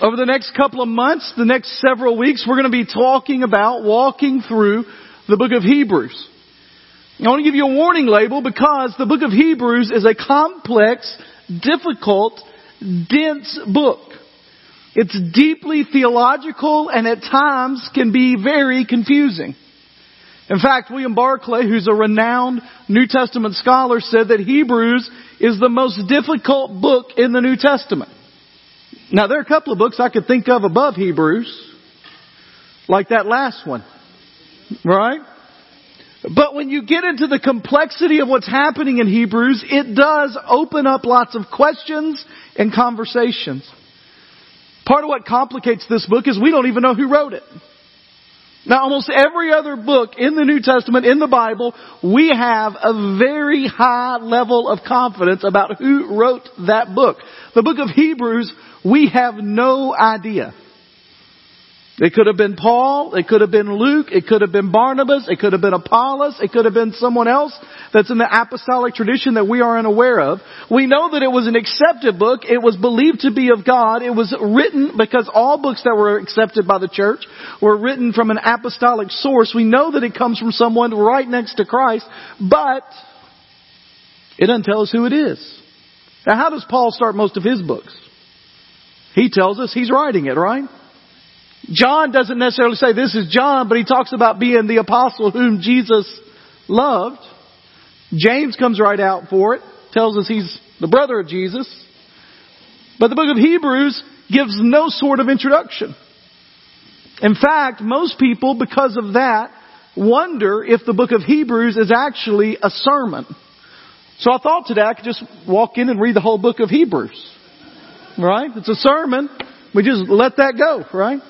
Over the next couple of months, the next several weeks, we're going to be talking about walking through the book of Hebrews. I want to give you a warning label because the book of Hebrews is a complex, difficult, dense book. It's deeply theological and at times can be very confusing. In fact, William Barclay, who's a renowned New Testament scholar, said that Hebrews is the most difficult book in the New Testament. Now, there are a couple of books I could think of above Hebrews, like that last one, right? But when you get into the complexity of what's happening in Hebrews, it does open up lots of questions and conversations. Part of what complicates this book is we don't even know who wrote it. Now almost every other book in the New Testament, in the Bible, we have a very high level of confidence about who wrote that book. The book of Hebrews, we have no idea. It could have been Paul, it could have been Luke, it could have been Barnabas, it could have been Apollos, it could have been someone else that's in the apostolic tradition that we are unaware of. We know that it was an accepted book, it was believed to be of God, it was written because all books that were accepted by the church were written from an apostolic source. We know that it comes from someone right next to Christ, but it doesn't tell us who it is. Now how does Paul start most of his books? He tells us he's writing it, right? John doesn't necessarily say this is John, but he talks about being the apostle whom Jesus loved. James comes right out for it, tells us he's the brother of Jesus. But the book of Hebrews gives no sort of introduction. In fact, most people, because of that, wonder if the book of Hebrews is actually a sermon. So I thought today I could just walk in and read the whole book of Hebrews. Right? It's a sermon. We just let that go, right?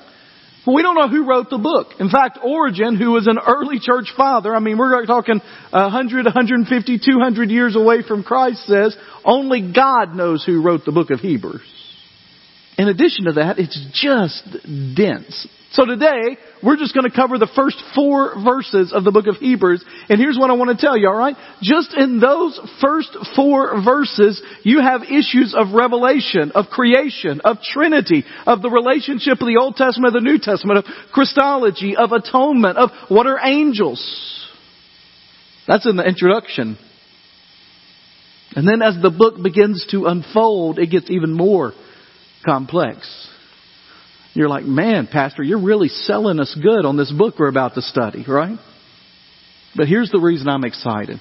But we don't know who wrote the book. In fact, Origen, who was an early church father, I mean, we're talking 100, 150, 200 years away from Christ, says only God knows who wrote the book of Hebrews. In addition to that, it's just dense. So today, we're just going to cover the first four verses of the book of Hebrews. And here's what I want to tell you, alright? Just in those first four verses, you have issues of revelation, of creation, of Trinity, of the relationship of the Old Testament and the New Testament, of Christology, of atonement, of what are angels. That's in the introduction. And then as the book begins to unfold, it gets even more complex. You're like, man, Pastor, you're really selling us good on this book we're about to study, right? But here's the reason I'm excited.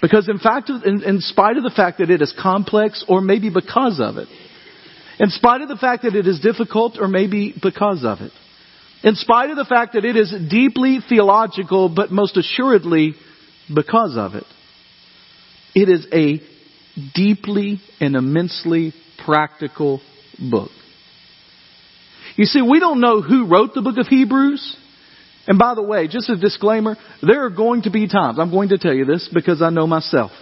Because in fact, in, in, spite of the fact that it is complex, or maybe because of it, in spite of the fact that it is difficult, or maybe because of it, in spite of the fact that it is deeply theological, but most assuredly because of it, it is a deeply and immensely practical book. You see, we don't know who wrote the book of Hebrews. And by the way, just a disclaimer, there are going to be times, I'm going to tell you this because I know myself.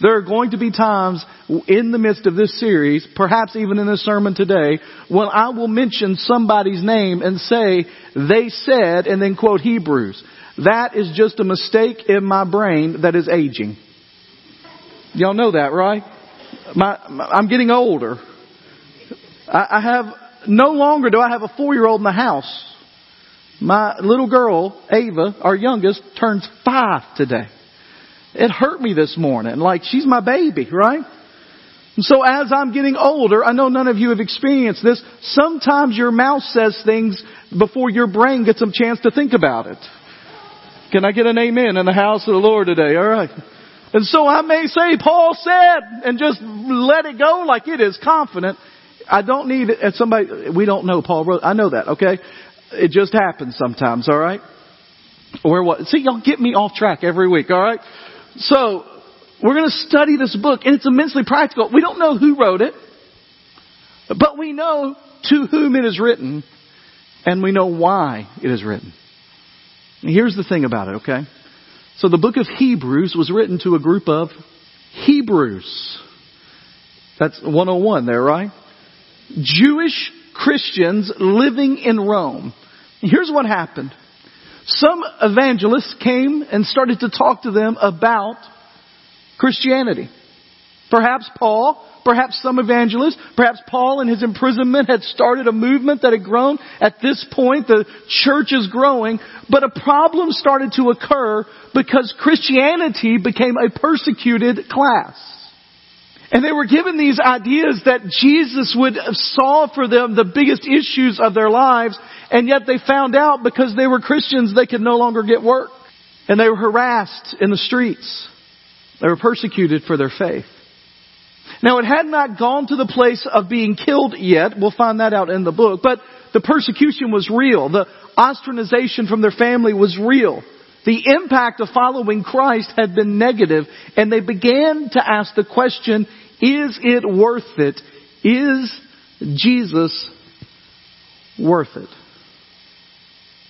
There are going to be times in the midst of this series, perhaps even in this sermon today, when I will mention somebody's name and say, they said, and then quote Hebrews. That is just a mistake in my brain that is aging. Y'all know that, right? My, my, I'm getting older. I, have no longer do I have a four year old in the house. My little girl, Ava, our youngest, turns five today. It hurt me this morning. Like she's my baby, right? And so as I'm getting older, I know none of you have experienced this. Sometimes your mouth says things before your brain gets a chance to think about it. Can I get an amen in the house of the Lord today? All right. And so I may say, Paul said, and just let it go like it is confident. I don't need it. somebody, we don't know Paul wrote, I know that, okay? It just happens sometimes, alright? Or what? See, y'all get me off track every week, alright? So, we're gonna study this book, and it's immensely practical. We don't know who wrote it, but we know to whom it is written, and we know why it is written. And here's the thing about it, okay? So the book of Hebrews was written to a group of Hebrews. That's 101 there, right? Jewish Christians living in Rome. Here's what happened. Some evangelists came and started to talk to them about Christianity. Perhaps Paul, perhaps some evangelists, perhaps Paul in his imprisonment had started a movement that had grown. At this point, the church is growing, but a problem started to occur because Christianity became a persecuted class. And they were given these ideas that Jesus would solve for them the biggest issues of their lives, and yet they found out because they were Christians they could no longer get work. And they were harassed in the streets. They were persecuted for their faith. Now it had not gone to the place of being killed yet. We'll find that out in the book. But the persecution was real. The ostracization from their family was real. The impact of following Christ had been negative and they began to ask the question, is it worth it? Is Jesus worth it?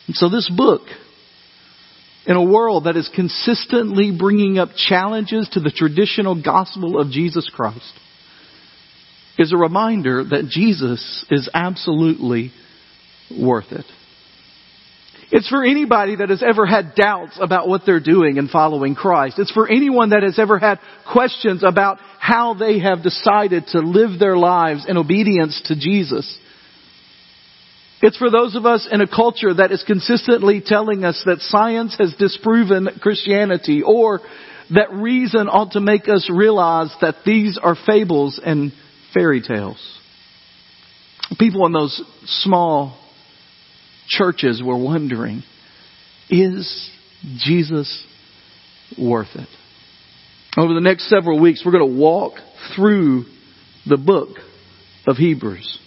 And so this book, in a world that is consistently bringing up challenges to the traditional gospel of Jesus Christ is a reminder that Jesus is absolutely worth it. It's for anybody that has ever had doubts about what they're doing and following Christ. It's for anyone that has ever had questions about how they have decided to live their lives in obedience to Jesus. It's for those of us in a culture that is consistently telling us that science has disproven Christianity or that reason ought to make us realize that these are fables and fairy tales. People in those small churches were wondering, is Jesus worth it? Over the next several weeks, we're going to walk through the book of Hebrews.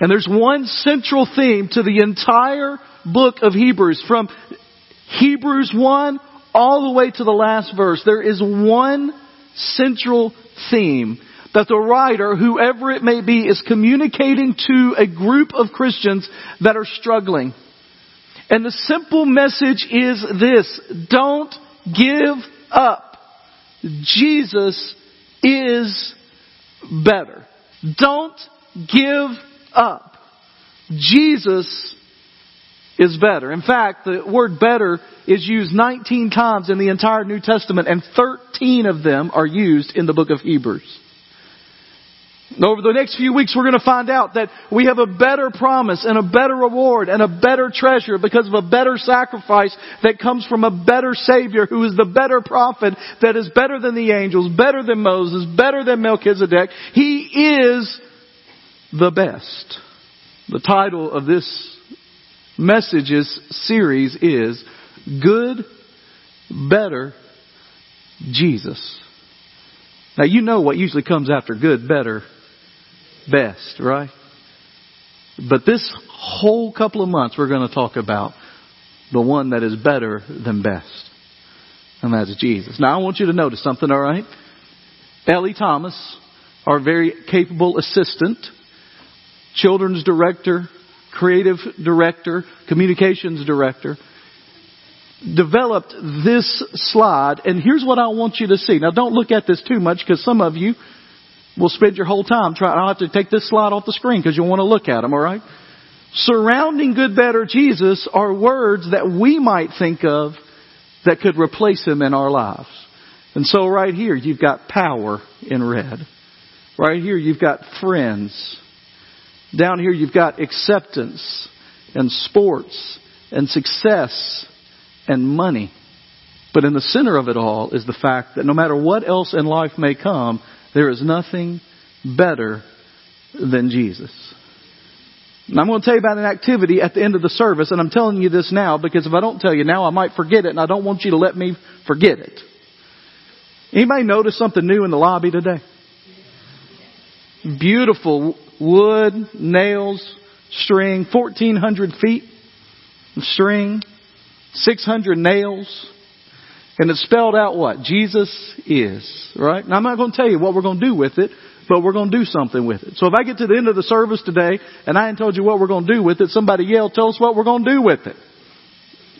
And there's one central theme to the entire book of Hebrews from Hebrews 1 all the way to the last verse. There is one central theme that the writer, whoever it may be, is communicating to a group of Christians that are struggling. And the simple message is this, don't give up. Jesus is better. Don't give up. Jesus is better. In fact, the word better is used 19 times in the entire New Testament and 13 of them are used in the book of Hebrews. Over the next few weeks, we're going to find out that we have a better promise and a better reward and a better treasure because of a better sacrifice that comes from a better Savior who is the better prophet that is better than the angels, better than Moses, better than Melchizedek. He is the best. The title of this messages series is Good, Better, Jesus. Now you know what usually comes after good, better, best, right? But this whole couple of months we're going to talk about the one that is better than best. And that's Jesus. Now I want you to notice something, alright? Ellie Thomas, our very capable assistant, children's director, creative director, communications director, developed this slide, and here's what I want you to see. Now don't look at this too much because some of you will spend your whole time trying, I'll have to take this slide off the screen because you'll want to look at them, alright? Surrounding good, better Jesus are words that we might think of that could replace him in our lives. And so right here, you've got power in red. Right here, you've got friends. Down here you've got acceptance and sports and success and money. But in the center of it all is the fact that no matter what else in life may come, there is nothing better than Jesus. And I'm going to tell you about an activity at the end of the service, and I'm telling you this now because if I don't tell you now, I might forget it, and I don't want you to let me forget it. Anybody notice something new in the lobby today? Beautiful wood, nails, string, 1400 feet of string, 600 nails, and it's spelled out what? Jesus is, right? Now I'm not going to tell you what we're going to do with it, but we're going to do something with it. So if I get to the end of the service today and I ain't told you what we're going to do with it, somebody yell, tell us what we're going to do with it.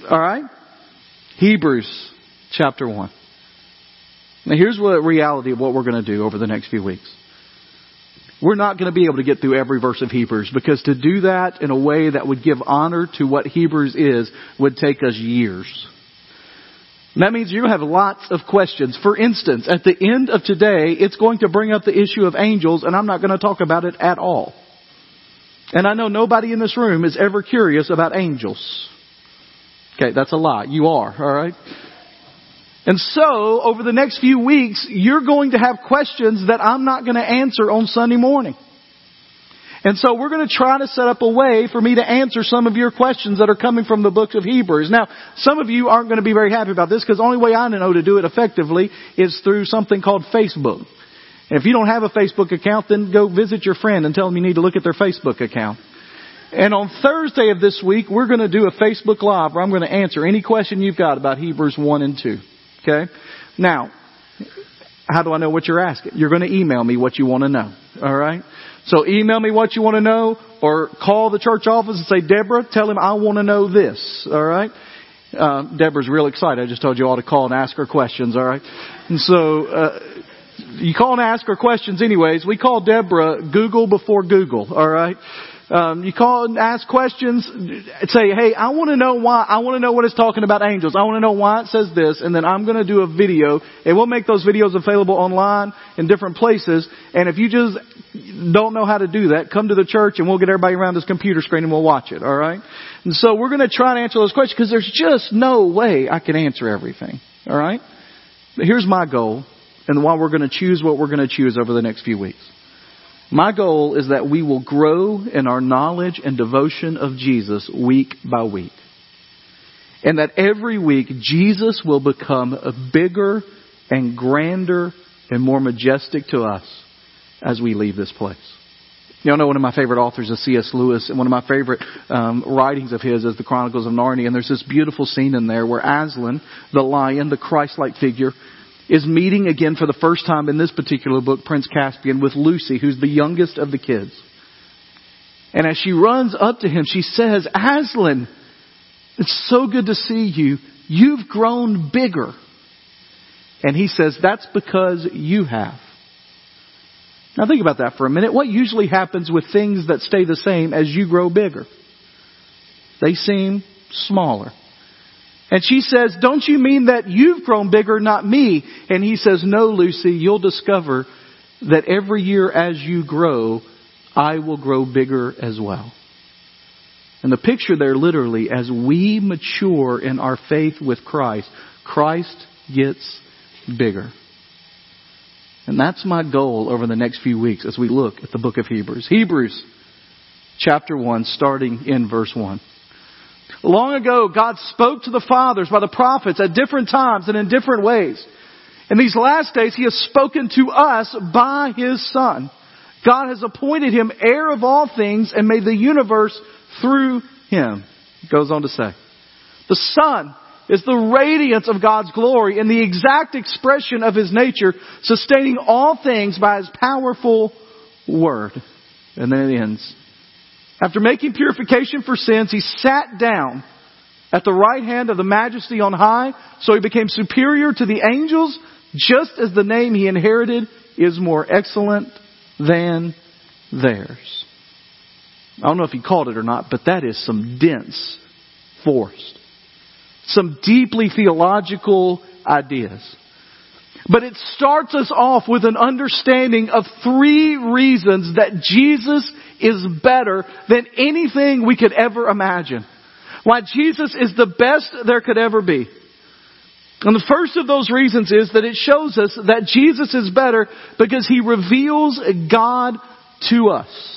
Alright? Hebrews chapter 1. Now here's the reality of what we're going to do over the next few weeks. We're not going to be able to get through every verse of Hebrews because to do that in a way that would give honor to what Hebrews is would take us years. That means to have lots of questions. For instance, at the end of today, it's going to bring up the issue of angels, and I'm not going to talk about it at all. And I know nobody in this room is ever curious about angels. Okay, that's a lie. You are, alright? And so, over the next few weeks, you're going to have questions that I'm not going to answer on Sunday morning. And so we're going to try to set up a way for me to answer some of your questions that are coming from the book of Hebrews. Now, some of you aren't going to be very happy about this because the only way I know to do it effectively is through something called Facebook. And if you don't have a Facebook account, then go visit your friend and tell them you need to look at their Facebook account. And on Thursday of this week, we're going to do a Facebook Live where I'm going to answer any question you've got about Hebrews 1 and 2. Okay? Now, how do I know what you're asking? You're going to email me what you want to know. Alright? So email me what you want to know or call the church office and say, Deborah, tell him I want to know this. Alright? Uh, Deborah's real excited. I just told you all to call and ask her questions. Alright? And so, uh, you call and ask her questions anyways. We call Deborah Google before Google. Alright? Um, you call and ask questions. Say, hey, I want to know why. I want to know what it's talking about angels. I want to know why it says this, and then I'm going to do a video, and we'll make those videos available online in different places. And if you just don't know how to do that, come to the church, and we'll get everybody around this computer screen, and we'll watch it. All right? And so we're going to try and answer those questions because there's just no way I can answer everything. All right? But here's my goal, and why we're going to choose what we're going to choose over the next few weeks. My goal is that we will grow in our knowledge and devotion of Jesus week by week. And that every week Jesus will become a bigger and grander and more majestic to us as we leave this place. You all know one of my favorite authors is C.S. Lewis, and one of my favorite um, writings of his is the Chronicles of Narnia. And there's this beautiful scene in there where Aslan, the lion, the Christ-like figure, is meeting again for the first time in this particular book, Prince Caspian, with Lucy, who's the youngest of the kids. And as she runs up to him, she says, Aslan, it's so good to see you. You've grown bigger. And he says, that's because you have. Now think about that for a minute. What usually happens with things that stay the same as you grow bigger? They seem smaller. And she says, don't you mean that you've grown bigger, not me? And he says, no, Lucy, you'll discover that every year as you grow, I will grow bigger as well. And the picture there literally, as we mature in our faith with Christ, Christ gets bigger. And that's my goal over the next few weeks as we look at the book of Hebrews. Hebrews chapter 1, starting in verse 1. Long ago, God spoke to the fathers by the prophets at different times and in different ways. In these last days, He has spoken to us by His Son. God has appointed Him heir of all things and made the universe through Him. It goes on to say. The Son is the radiance of God's glory and the exact expression of His nature, sustaining all things by His powerful Word. And then it ends. After making purification for sins, he sat down at the right hand of the majesty on high, so he became superior to the angels, just as the name he inherited is more excellent than theirs. I don't know if he called it or not, but that is some dense force. Some deeply theological ideas. But it starts us off with an understanding of three reasons that Jesus is better than anything we could ever imagine. Why Jesus is the best there could ever be. And the first of those reasons is that it shows us that Jesus is better because He reveals God to us.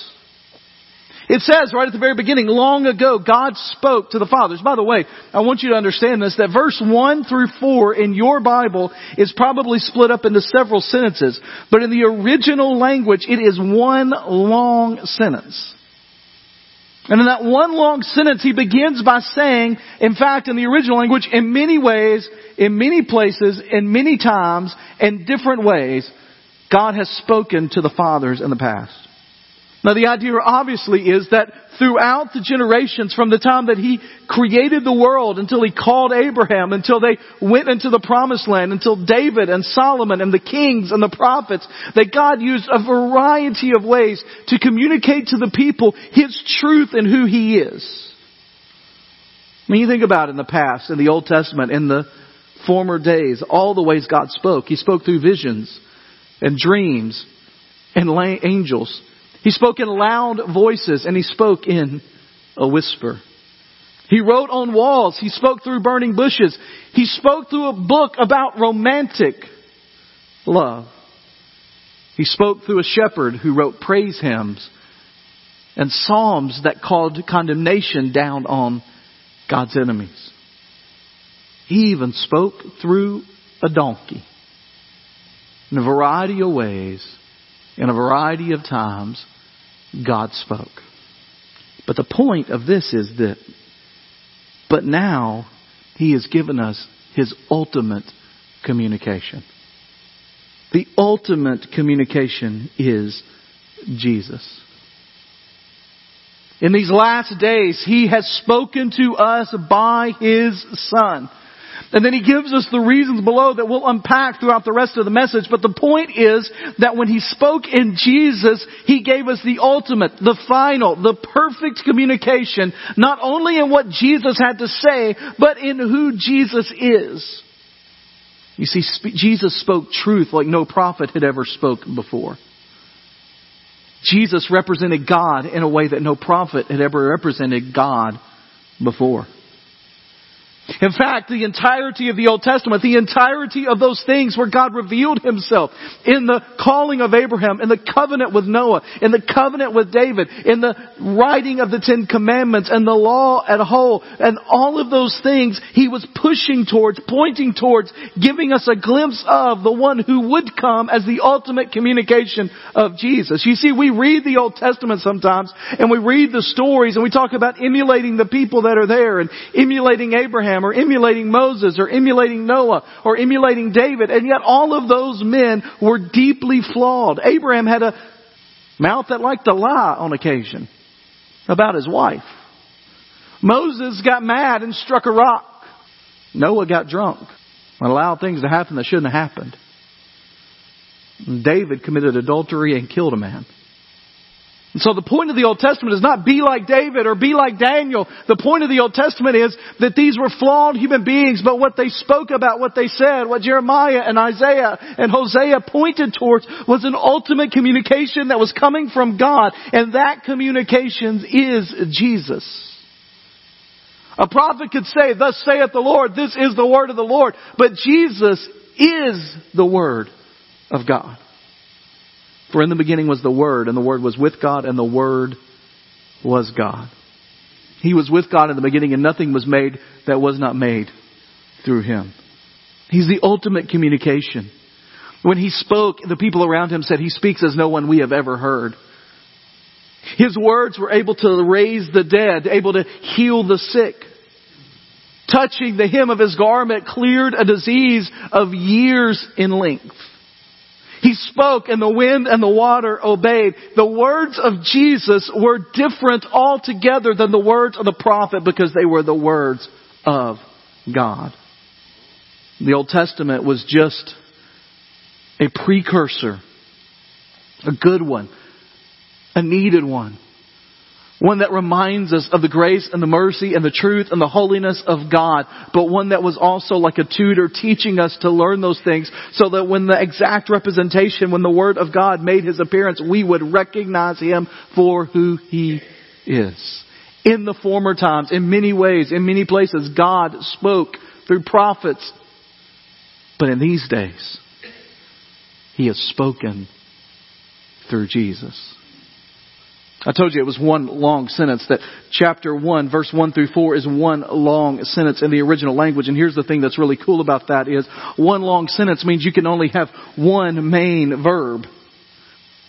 It says right at the very beginning, long ago, God spoke to the fathers. By the way, I want you to understand this, that verse 1 through 4 in your Bible is probably split up into several sentences. But in the original language, it is one long sentence. And in that one long sentence, he begins by saying, in fact, in the original language, in many ways, in many places, in many times, in different ways, God has spoken to the fathers in the past. Now the idea obviously is that throughout the generations from the time that He created the world until He called Abraham, until they went into the promised land, until David and Solomon and the kings and the prophets, that God used a variety of ways to communicate to the people His truth and who He is. When you think about it in the past, in the Old Testament, in the former days, all the ways God spoke. He spoke through visions and dreams and angels. He spoke in loud voices and he spoke in a whisper. He wrote on walls. He spoke through burning bushes. He spoke through a book about romantic love. He spoke through a shepherd who wrote praise hymns and psalms that called condemnation down on God's enemies. He even spoke through a donkey in a variety of ways, in a variety of times, God spoke. But the point of this is that, but now He has given us His ultimate communication. The ultimate communication is Jesus. In these last days, He has spoken to us by His Son. And then he gives us the reasons below that we'll unpack throughout the rest of the message. But the point is that when he spoke in Jesus, he gave us the ultimate, the final, the perfect communication, not only in what Jesus had to say, but in who Jesus is. You see, Jesus spoke truth like no prophet had ever spoken before. Jesus represented God in a way that no prophet had ever represented God before. In fact, the entirety of the Old Testament, the entirety of those things where God revealed Himself in the calling of Abraham, in the covenant with Noah, in the covenant with David, in the writing of the Ten Commandments and the law at whole, and all of those things He was pushing towards, pointing towards, giving us a glimpse of the one who would come as the ultimate communication of Jesus. You see, we read the Old Testament sometimes, and we read the stories, and we talk about emulating the people that are there, and emulating Abraham, Abraham or emulating Moses or emulating Noah or emulating David. And yet all of those men were deeply flawed. Abraham had a mouth that liked to lie on occasion about his wife. Moses got mad and struck a rock. Noah got drunk and allowed things to happen that shouldn't have happened. David committed adultery and killed a man. And so the point of the Old Testament is not be like David or be like Daniel. The point of the Old Testament is that these were flawed human beings, but what they spoke about, what they said, what Jeremiah and Isaiah and Hosea pointed towards was an ultimate communication that was coming from God, and that communication is Jesus. A prophet could say, thus saith the Lord, this is the word of the Lord, but Jesus is the word of God. For in the beginning was the Word, and the Word was with God, and the Word was God. He was with God in the beginning, and nothing was made that was not made through Him. He's the ultimate communication. When He spoke, the people around Him said, He speaks as no one we have ever heard. His words were able to raise the dead, able to heal the sick. Touching the hem of His garment cleared a disease of years in length. He spoke and the wind and the water obeyed. The words of Jesus were different altogether than the words of the prophet because they were the words of God. The Old Testament was just a precursor, a good one, a needed one one that reminds us of the grace and the mercy and the truth and the holiness of God, but one that was also like a tutor teaching us to learn those things so that when the exact representation, when the Word of God made His appearance, we would recognize Him for who He is. In the former times, in many ways, in many places, God spoke through prophets. But in these days, He has spoken through Jesus. I told you it was one long sentence that chapter 1 verse 1 through 4 is one long sentence in the original language and here's the thing that's really cool about that is one long sentence means you can only have one main verb.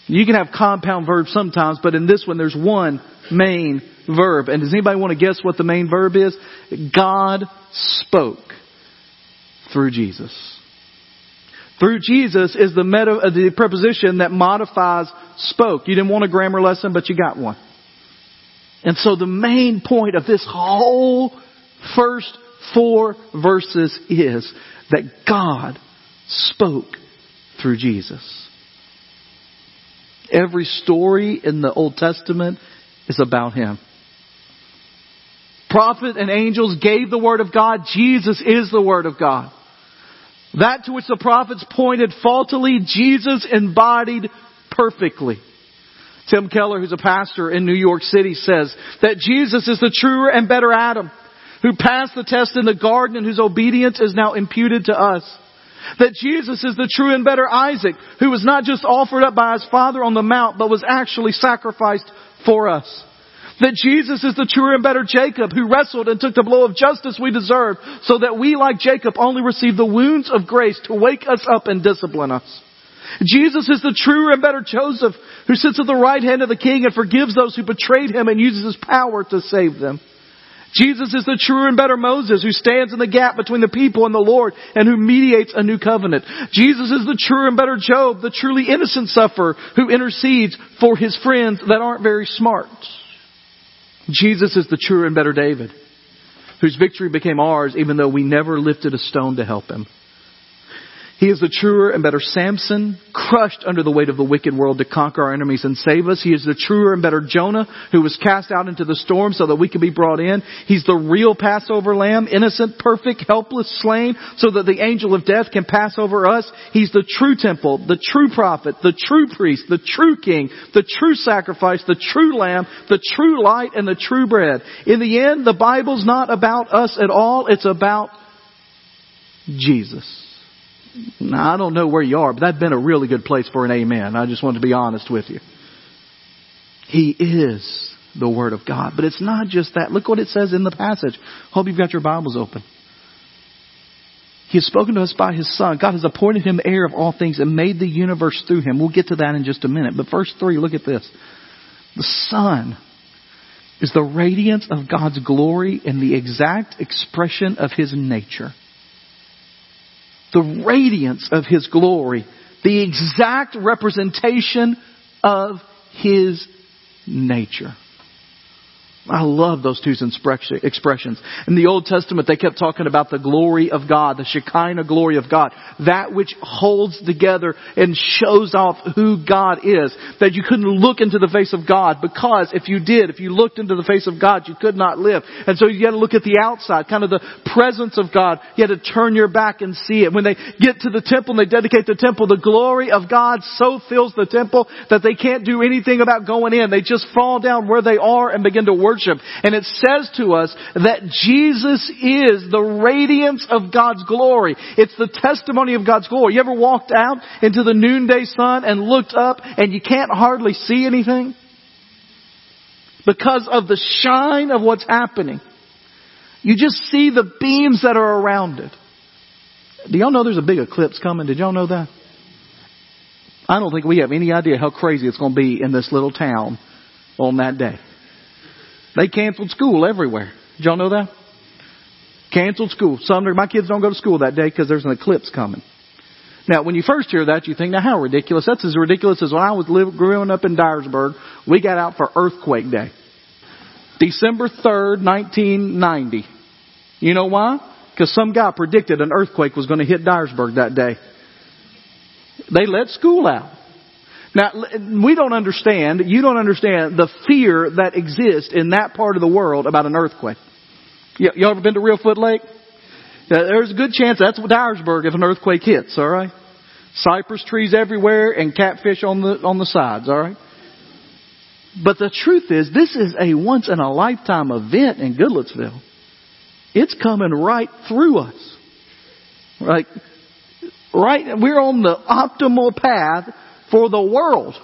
You can have compound verbs sometimes but in this one there's one main verb. And does anybody want to guess what the main verb is? God spoke through Jesus. Through Jesus is the meta, uh, the preposition that modifies spoke. You didn't want a grammar lesson, but you got one. And so the main point of this whole first four verses is that God spoke through Jesus. Every story in the Old Testament is about Him. Prophet and angels gave the Word of God. Jesus is the Word of God. That to which the prophets pointed faultily, Jesus embodied perfectly. Tim Keller, who's a pastor in New York City, says that Jesus is the truer and better Adam, who passed the test in the garden and whose obedience is now imputed to us. That Jesus is the true and better Isaac, who was not just offered up by his father on the mount, but was actually sacrificed for us. That Jesus is the truer and better Jacob, who wrestled and took the blow of justice we deserve, so that we, like Jacob, only receive the wounds of grace to wake us up and discipline us. Jesus is the truer and better Joseph, who sits at the right hand of the king and forgives those who betrayed him and uses his power to save them. Jesus is the truer and better Moses who stands in the gap between the people and the Lord and who mediates a new covenant. Jesus is the truer and better Job, the truly innocent sufferer who intercedes for his friends that aren't very smart. Jesus is the truer and better David whose victory became ours even though we never lifted a stone to help him. He is the truer and better Samson, crushed under the weight of the wicked world to conquer our enemies and save us. He is the truer and better Jonah, who was cast out into the storm so that we could be brought in. He's the real Passover lamb, innocent, perfect, helpless, slain, so that the angel of death can pass over us. He's the true temple, the true prophet, the true priest, the true king, the true sacrifice, the true lamb, the true light, and the true bread. In the end, the Bible's not about us at all. It's about Jesus. I don't know where you are, but that'd been a really good place for an amen. I just want to be honest with you. He is the Word of God. But it's not just that. Look what it says in the passage. Hope you've got your Bibles open. He has spoken to us by His Son. God has appointed Him heir of all things and made the universe through Him. We'll get to that in just a minute. But verse 3, look at this. The Son is the radiance of God's glory and the exact expression of His nature the radiance of His glory, the exact representation of His nature. I love those two expressions. In the Old Testament, they kept talking about the glory of God, the Shekinah glory of God, that which holds together and shows off who God is. That you couldn't look into the face of God because if you did, if you looked into the face of God, you could not live. And so you had to look at the outside, kind of the presence of God. You had to turn your back and see it. When they get to the temple and they dedicate the temple, the glory of God so fills the temple that they can't do anything about going in. They just fall down where they are and begin to worship worship. And it says to us that Jesus is the radiance of God's glory. It's the testimony of God's glory. You ever walked out into the noonday sun and looked up and you can't hardly see anything? Because of the shine of what's happening. You just see the beams that are around it. Do y'all know there's a big eclipse coming? Did y'all know that? I don't think we have any idea how crazy it's going to be in this little town on that day. They canceled school everywhere. Did y'all know that? Canceled school. Sumner, my kids don't go to school that day because there's an eclipse coming. Now, when you first hear that, you think, now how ridiculous? That's as ridiculous as when I was living, growing up in Dyersburg. We got out for Earthquake Day. December 3rd, 1990. You know why? Because some guy predicted an earthquake was going to hit Dyersburg that day. They let school out. Now, we don't understand, you don't understand the fear that exists in that part of the world about an earthquake. You, you ever been to Reelfoot Lake? There's a good chance that's Dyersburg if an earthquake hits, alright? Cypress trees everywhere and catfish on the, on the sides, alright? But the truth is, this is a once in a lifetime event in Goodlettsville. It's coming right through us. Like, right, we're on the optimal path for the world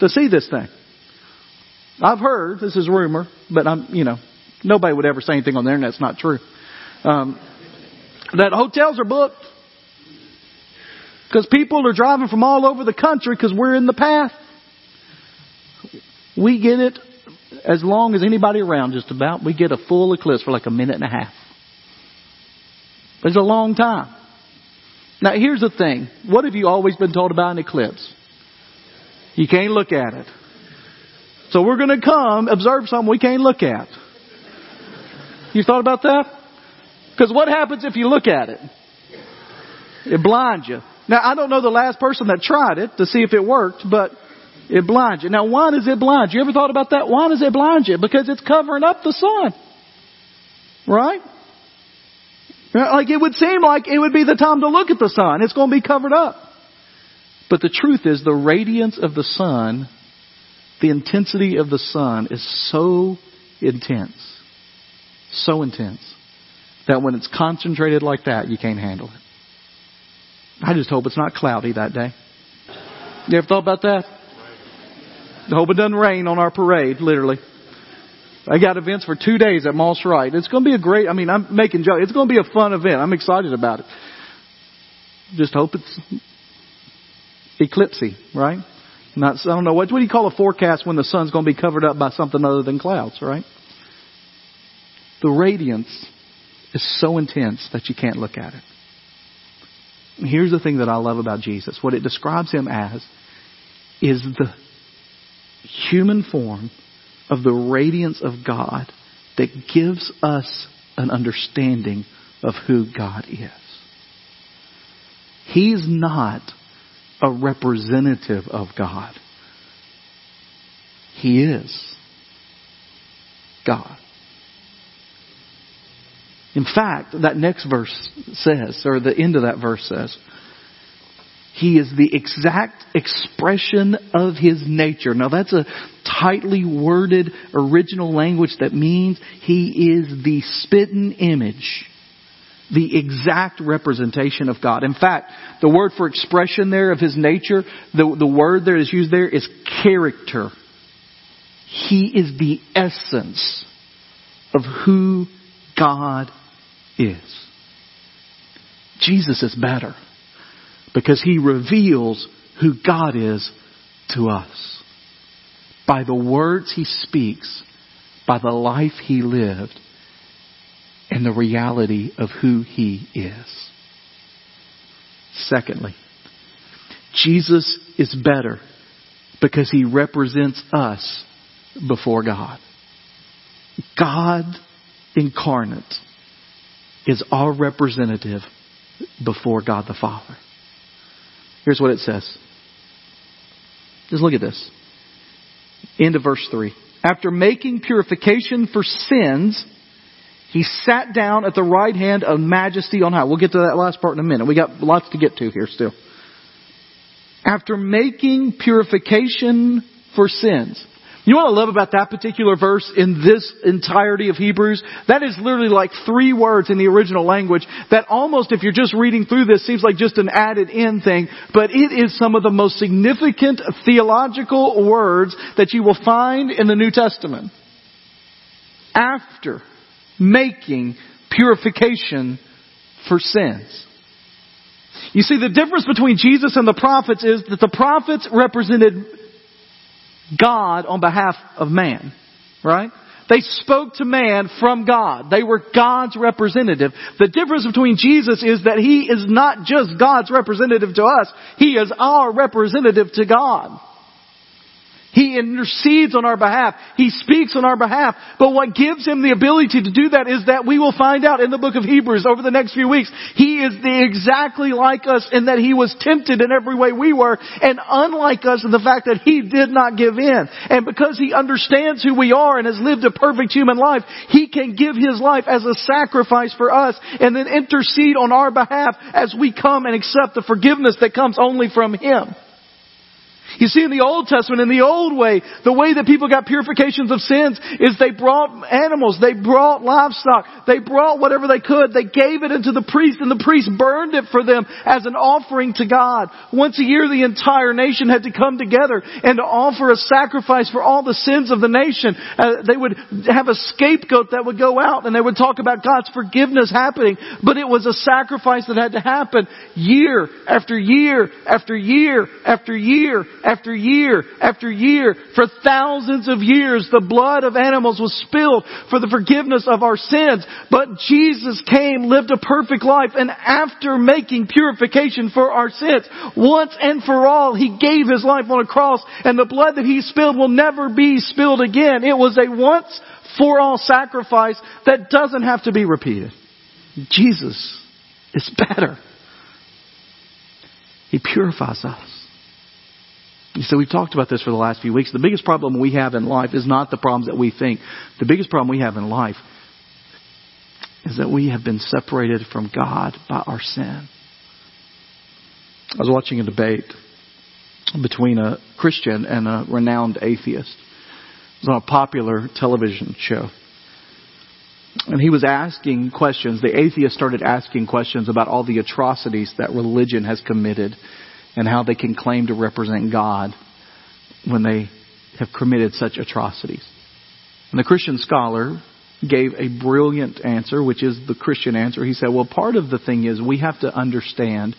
to see this thing. I've heard, this is rumor, but I'm, you know, nobody would ever say anything on the internet that's not true. Um, that hotels are booked because people are driving from all over the country because we're in the path. We get it as long as anybody around just about. We get a full eclipse for like a minute and a half. It's a long time. Now here's the thing. What have you always been told about an eclipse? You can't look at it. So we're going to come observe something we can't look at. You thought about that? Because what happens if you look at it? It blinds you. Now I don't know the last person that tried it to see if it worked, but it blinds you. Now why does it blind you? You ever thought about that? Why does it blind you? Because it's covering up the sun. Right? Uh, like it would seem like it would be the time to look at the sun. It's going to be covered up. But the truth is the radiance of the sun, the intensity of the sun is so intense, so intense, that when it's concentrated like that, you can't handle it. I just hope it's not cloudy that day. You ever thought about that? I hope it doesn't rain on our parade, literally. I got events for two days at Moss Wright. It's going to be a great, I mean, I'm making jokes. It's going to be a fun event. I'm excited about it. Just hope it's eclipsy, right? Not, I don't know, what, what do you call a forecast when the sun's going to be covered up by something other than clouds, right? The radiance is so intense that you can't look at it. Here's the thing that I love about Jesus. What it describes him as is the human form of the radiance of God that gives us an understanding of who God is. He's not a representative of God. He is God. In fact, that next verse says, or the end of that verse says, he is the exact expression of his nature. Now that's a tightly worded original language that means he is the spitting image. The exact representation of God. In fact, the word for expression there of his nature, the, the word that is used there is character. He is the essence of who God is. Jesus is better because he reveals who God is to us. By the words he speaks, by the life he lived, and the reality of who he is. Secondly, Jesus is better because he represents us before God. God incarnate is our representative before God the Father. Here's what it says. Just look at this. End of verse 3. After making purification for sins, he sat down at the right hand of majesty on high. We'll get to that last part in a minute. We got lots to get to here still. After making purification for sins. You what I love about that particular verse in this entirety of Hebrews? That is literally like three words in the original language that almost, if you're just reading through this, seems like just an added in thing, but it is some of the most significant theological words that you will find in the New Testament. After making purification for sins. You see, the difference between Jesus and the prophets is that the prophets represented God on behalf of man. Right? They spoke to man from God. They were God's representative. The difference between Jesus is that He is not just God's representative to us, He is our representative to God. He intercedes on our behalf. He speaks on our behalf. But what gives him the ability to do that is that we will find out in the book of Hebrews over the next few weeks. He is the exactly like us in that he was tempted in every way we were and unlike us in the fact that he did not give in. And because he understands who we are and has lived a perfect human life, he can give his life as a sacrifice for us and then intercede on our behalf as we come and accept the forgiveness that comes only from him. You see, in the Old Testament, in the old way, the way that people got purifications of sins is they brought animals, they brought livestock, they brought whatever they could, they gave it into the priest, and the priest burned it for them as an offering to God. Once a year, the entire nation had to come together and offer a sacrifice for all the sins of the nation. Uh, they would have a scapegoat that would go out, and they would talk about God's forgiveness happening, but it was a sacrifice that had to happen year after year after year after year after year after year, for thousands of years, the blood of animals was spilled for the forgiveness of our sins. But Jesus came, lived a perfect life, and after making purification for our sins, once and for all, He gave His life on a cross, and the blood that He spilled will never be spilled again. It was a once for all sacrifice that doesn't have to be repeated. Jesus is better. He purifies us. So we've talked about this for the last few weeks. The biggest problem we have in life is not the problems that we think. The biggest problem we have in life is that we have been separated from God by our sin. I was watching a debate between a Christian and a renowned atheist. It was on a popular television show. And he was asking questions. The atheist started asking questions about all the atrocities that religion has committed and how they can claim to represent God when they have committed such atrocities. And the Christian scholar gave a brilliant answer, which is the Christian answer. He said, well, part of the thing is we have to understand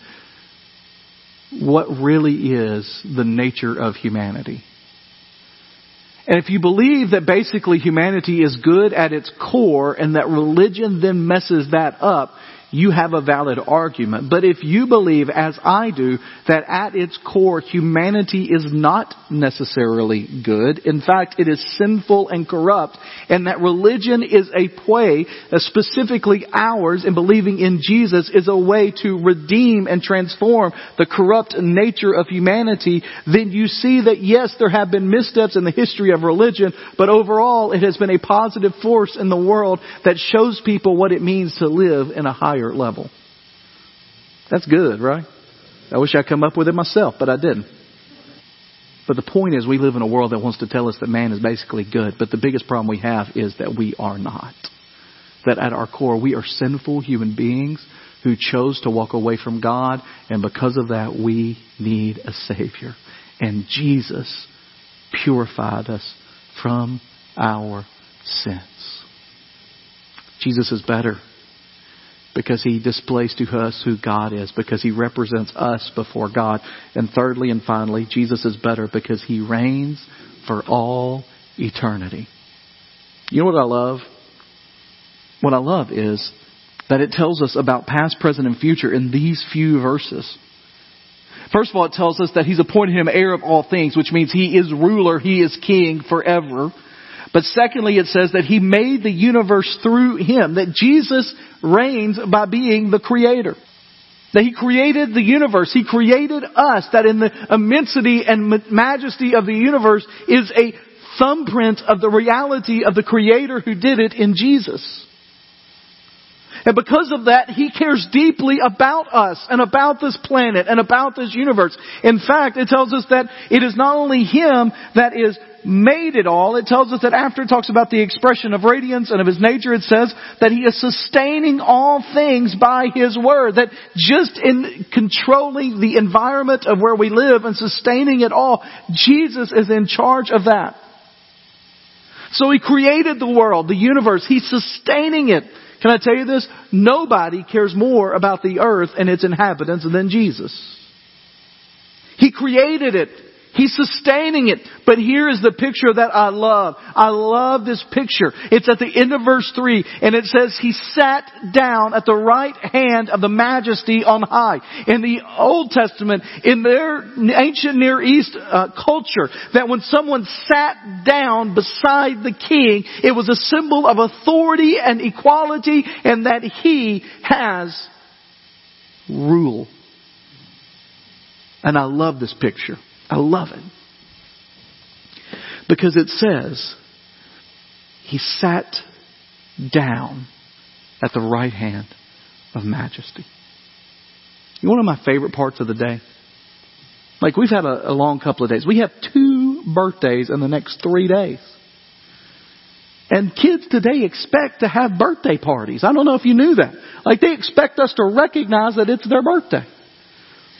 what really is the nature of humanity. And if you believe that basically humanity is good at its core and that religion then messes that up, you have a valid argument. But if you believe, as I do, that at its core humanity is not necessarily good, in fact it is sinful and corrupt, and that religion is a way, uh, specifically ours in believing in Jesus, is a way to redeem and transform the corrupt nature of humanity, then you see that yes, there have been missteps in the history of religion, but overall it has been a positive force in the world that shows people what it means to live in a higher level. That's good, right? I wish I'd come up with it myself, but I didn't. But the point is, we live in a world that wants to tell us that man is basically good, but the biggest problem we have is that we are not. That at our core, we are sinful human beings who chose to walk away from God, and because of that, we need a Savior. And Jesus purified us from our sins. Jesus is better because he displays to us who God is, because he represents us before God. And thirdly and finally, Jesus is better because he reigns for all eternity. You know what I love? What I love is that it tells us about past, present, and future in these few verses. First of all, it tells us that he's appointed him heir of all things, which means he is ruler, he is king forever. But secondly, it says that he made the universe through him, that Jesus reigns by being the creator. That he created the universe. He created us. That in the immensity and majesty of the universe is a thumbprint of the reality of the creator who did it in Jesus. And because of that, He cares deeply about us and about this planet and about this universe. In fact, it tells us that it is not only Him that is made it all. It tells us that after it talks about the expression of radiance and of His nature, it says that He is sustaining all things by His Word. That just in controlling the environment of where we live and sustaining it all, Jesus is in charge of that. So He created the world, the universe. He's sustaining it. Can I tell you this? Nobody cares more about the earth and its inhabitants than Jesus. He created it. He's sustaining it. But here is the picture that I love. I love this picture. It's at the end of verse 3 and it says, He sat down at the right hand of the majesty on high. In the Old Testament, in their ancient Near East uh, culture, that when someone sat down beside the king, it was a symbol of authority and equality and that he has rule. And I love this picture. I love it. Because it says, He sat down at the right hand of majesty. You one of my favorite parts of the day? Like we've had a, a long couple of days. We have two birthdays in the next three days. And kids today expect to have birthday parties. I don't know if you knew that. Like they expect us to recognize that it's their birthday.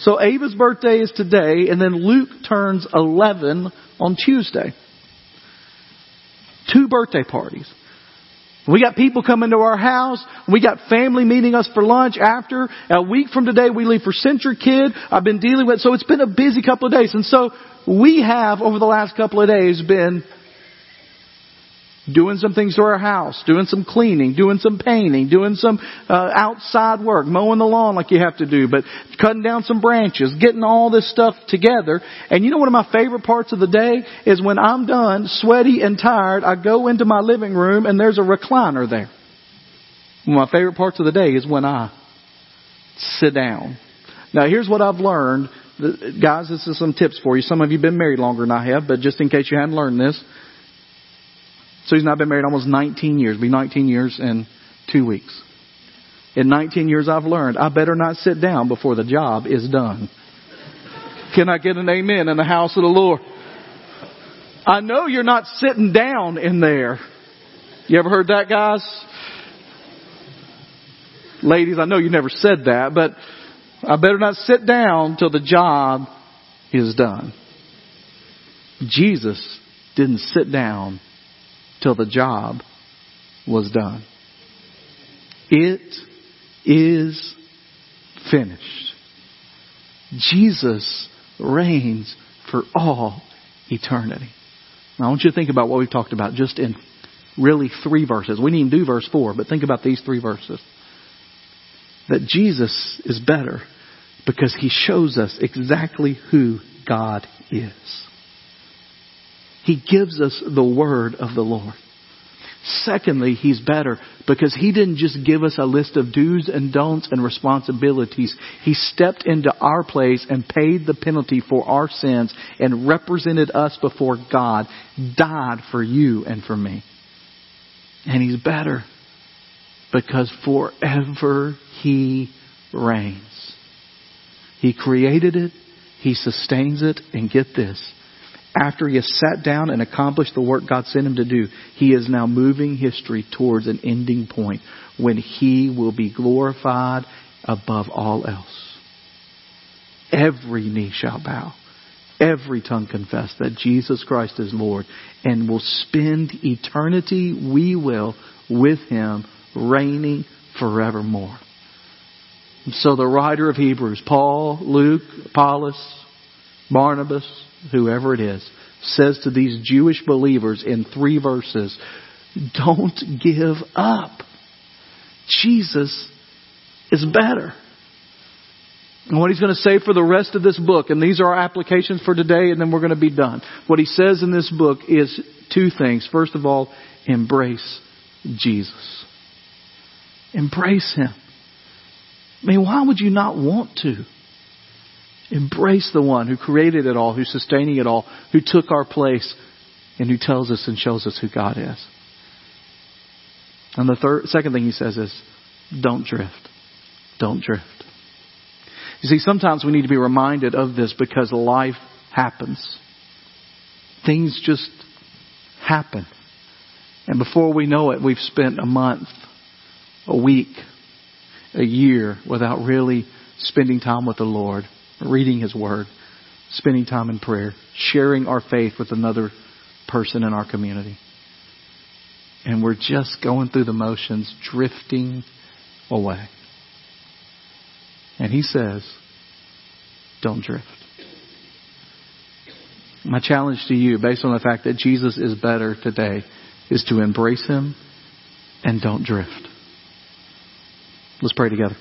So Ava's birthday is today, and then Luke turns 11 on Tuesday. Two birthday parties. We got people coming to our house. We got family meeting us for lunch after. A week from today, we leave for CentriKid. I've been dealing with, so it's been a busy couple of days. And so we have, over the last couple of days, been doing some things to our house, doing some cleaning, doing some painting, doing some uh, outside work, mowing the lawn like you have to do, but cutting down some branches, getting all this stuff together. And you know one of my favorite parts of the day is when I'm done, sweaty and tired, I go into my living room and there's a recliner there. One of my favorite parts of the day is when I sit down. Now here's what I've learned. Guys, this is some tips for you. Some of you have been married longer than I have, but just in case you hadn't learned this, so he's now been married almost 19 years. Be 19 years in two weeks. In 19 years I've learned I better not sit down before the job is done. Can I get an amen in the house of the Lord? I know you're not sitting down in there. You ever heard that, guys? Ladies, I know you never said that, but I better not sit down till the job is done. Jesus didn't sit down till the job was done. It is finished. Jesus reigns for all eternity. Now I want you to think about what we've talked about just in really three verses. We to do verse four, but think about these three verses. That Jesus is better because he shows us exactly who God is. He gives us the word of the Lord. Secondly, he's better because he didn't just give us a list of do's and don'ts and responsibilities. He stepped into our place and paid the penalty for our sins and represented us before God, died for you and for me. And he's better because forever he reigns. He created it, he sustains it, and get this, after he has sat down and accomplished the work God sent him to do, he is now moving history towards an ending point when he will be glorified above all else. Every knee shall bow. Every tongue confess that Jesus Christ is Lord and will spend eternity, we will, with him, reigning forevermore. So the writer of Hebrews, Paul, Luke, Apollos, Barnabas, whoever it is, says to these Jewish believers in three verses, don't give up. Jesus is better. And what he's going to say for the rest of this book, and these are our applications for today, and then we're going to be done. What he says in this book is two things. First of all, embrace Jesus. Embrace him. I mean, why would you not want to? Embrace the one who created it all, who's sustaining it all, who took our place, and who tells us and shows us who God is. And the third, second thing he says is, don't drift. Don't drift. You see, sometimes we need to be reminded of this because life happens. Things just happen. And before we know it, we've spent a month, a week, a year without really spending time with the Lord reading His Word, spending time in prayer, sharing our faith with another person in our community. And we're just going through the motions, drifting away. And He says, don't drift. My challenge to you, based on the fact that Jesus is better today, is to embrace Him and don't drift. Let's pray together.